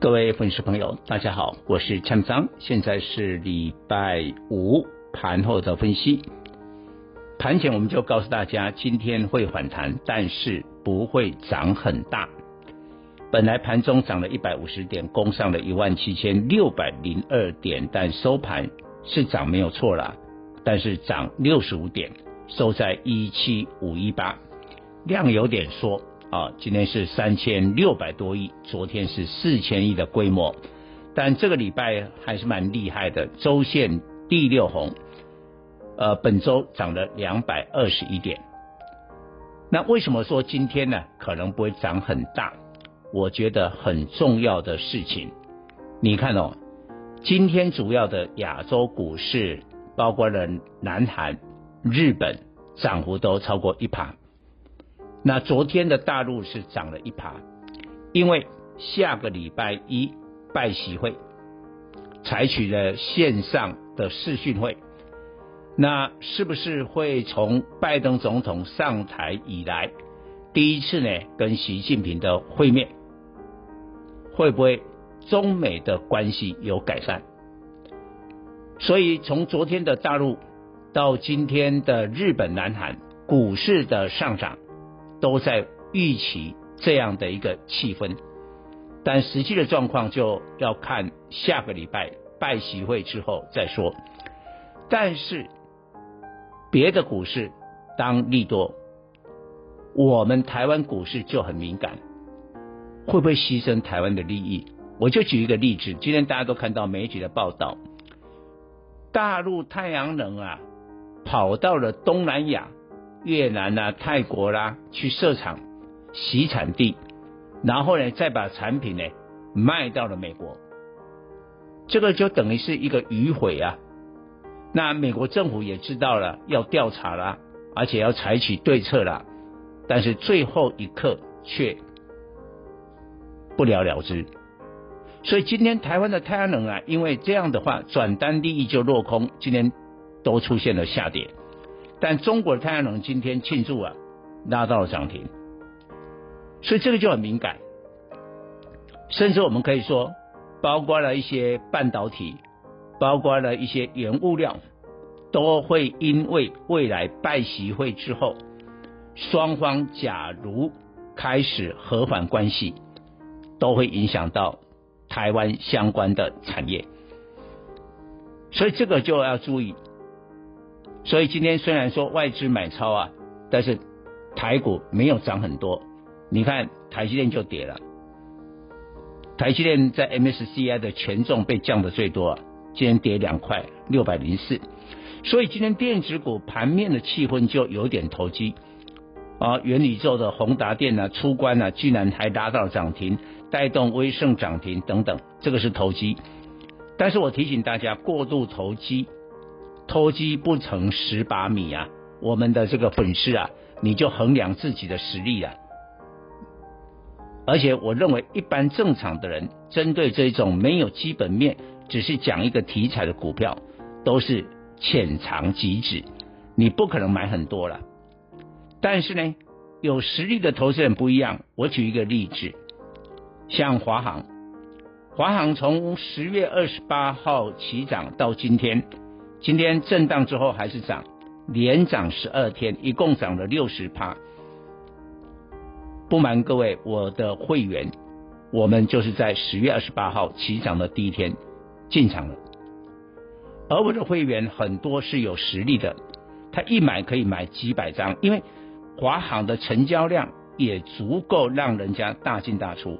各位粉丝朋友，大家好，我是蔡章，现在是礼拜五盘后的分析。盘前我们就告诉大家，今天会反弹，但是不会涨很大。本来盘中涨了一百五十点，攻上了一万七千六百零二点，但收盘是涨没有错啦，但是涨六十五点，收在一七五一八，量有点缩。啊，今天是三千六百多亿，昨天是四千亿的规模，但这个礼拜还是蛮厉害的，周线第六红，呃，本周涨了两百二十一点。那为什么说今天呢？可能不会涨很大？我觉得很重要的事情，你看哦，今天主要的亚洲股市，包括了南韩、日本，涨幅都超过一趴。那昨天的大陆是涨了一趴，因为下个礼拜一拜习会，采取了线上的视讯会，那是不是会从拜登总统上台以来第一次呢跟习近平的会面？会不会中美的关系有改善？所以从昨天的大陆到今天的日本、南韩股市的上涨。都在预期这样的一个气氛，但实际的状况就要看下个礼拜拜习会之后再说。但是别的股市当利多，我们台湾股市就很敏感，会不会牺牲台湾的利益？我就举一个例子，今天大家都看到媒体的报道，大陆太阳能啊跑到了东南亚。越南啊、泰国啦、去设厂、洗产地，然后呢，再把产品呢卖到了美国，这个就等于是一个迂回啊。那美国政府也知道了，要调查啦，而且要采取对策啦，但是最后一刻却不了了之。所以今天台湾的太阳能啊，因为这样的话，转单利益就落空，今天都出现了下跌。但中国的太阳能今天庆祝啊，拉到了涨停，所以这个就很敏感。甚至我们可以说，包括了一些半导体，包括了一些原物料，都会因为未来拜习会之后，双方假如开始和缓关系，都会影响到台湾相关的产业。所以这个就要注意。所以今天虽然说外资买超啊，但是台股没有涨很多。你看台积电就跌了，台积电在 MSCI 的权重被降的最多啊，今天跌两块六百零四。所以今天电子股盘面的气氛就有点投机啊，元宇宙的宏达电啊出关啊，居然还达到涨停，带动威盛涨停等等，这个是投机。但是我提醒大家，过度投机。偷鸡不成蚀把米啊！我们的这个本事啊，你就衡量自己的实力了。而且我认为，一般正常的人针对这种没有基本面，只是讲一个题材的股票，都是浅尝即止，你不可能买很多了。但是呢，有实力的投资人不一样。我举一个例子，像华航，华航从十月二十八号起涨到今天。今天震荡之后还是涨，连涨十二天，一共涨了六十趴。不瞒各位，我的会员，我们就是在十月二十八号起涨的第一天进场了。而我的会员很多是有实力的，他一买可以买几百张，因为华航的成交量也足够让人家大进大出。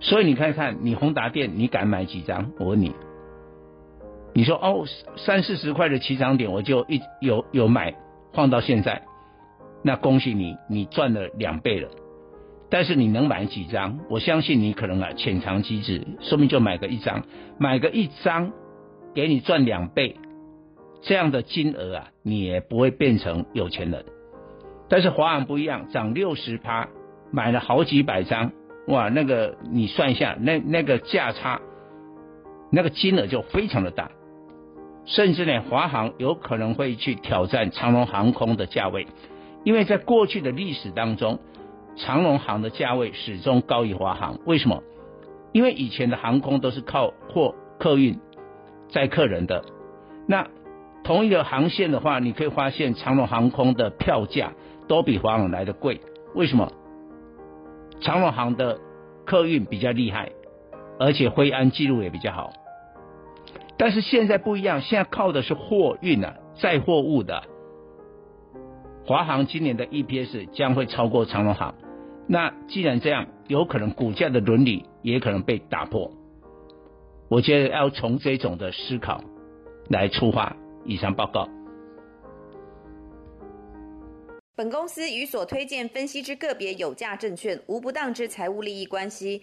所以你看看，你宏达电，你敢买几张？我问你。你说哦，三四十块的起涨点，我就一有有买放到现在，那恭喜你，你赚了两倍了。但是你能买几张？我相信你可能啊浅尝即止，说明就买个一张，买个一张，给你赚两倍这样的金额啊，你也不会变成有钱人。但是华航不一样，涨六十趴，买了好几百张，哇，那个你算一下，那那个价差，那个金额就非常的大，甚至呢，华航有可能会去挑战长荣航空的价位，因为在过去的历史当中，长荣航的价位始终高于华航，为什么？因为以前的航空都是靠货客运载客人的，那同一个航线的话，你可以发现长荣航空的票价都比华航来的贵。为什么？长荣航的客运比较厉害，而且灰安记录也比较好。但是现在不一样，现在靠的是货运啊，载货物的。华航今年的 EPS 将会超过长荣航。那既然这样，有可能股价的伦理也可能被打破。我觉得要从这种的思考来出发。以上报告。本公司与所推荐分析之个别有价证券无不当之财务利益关系。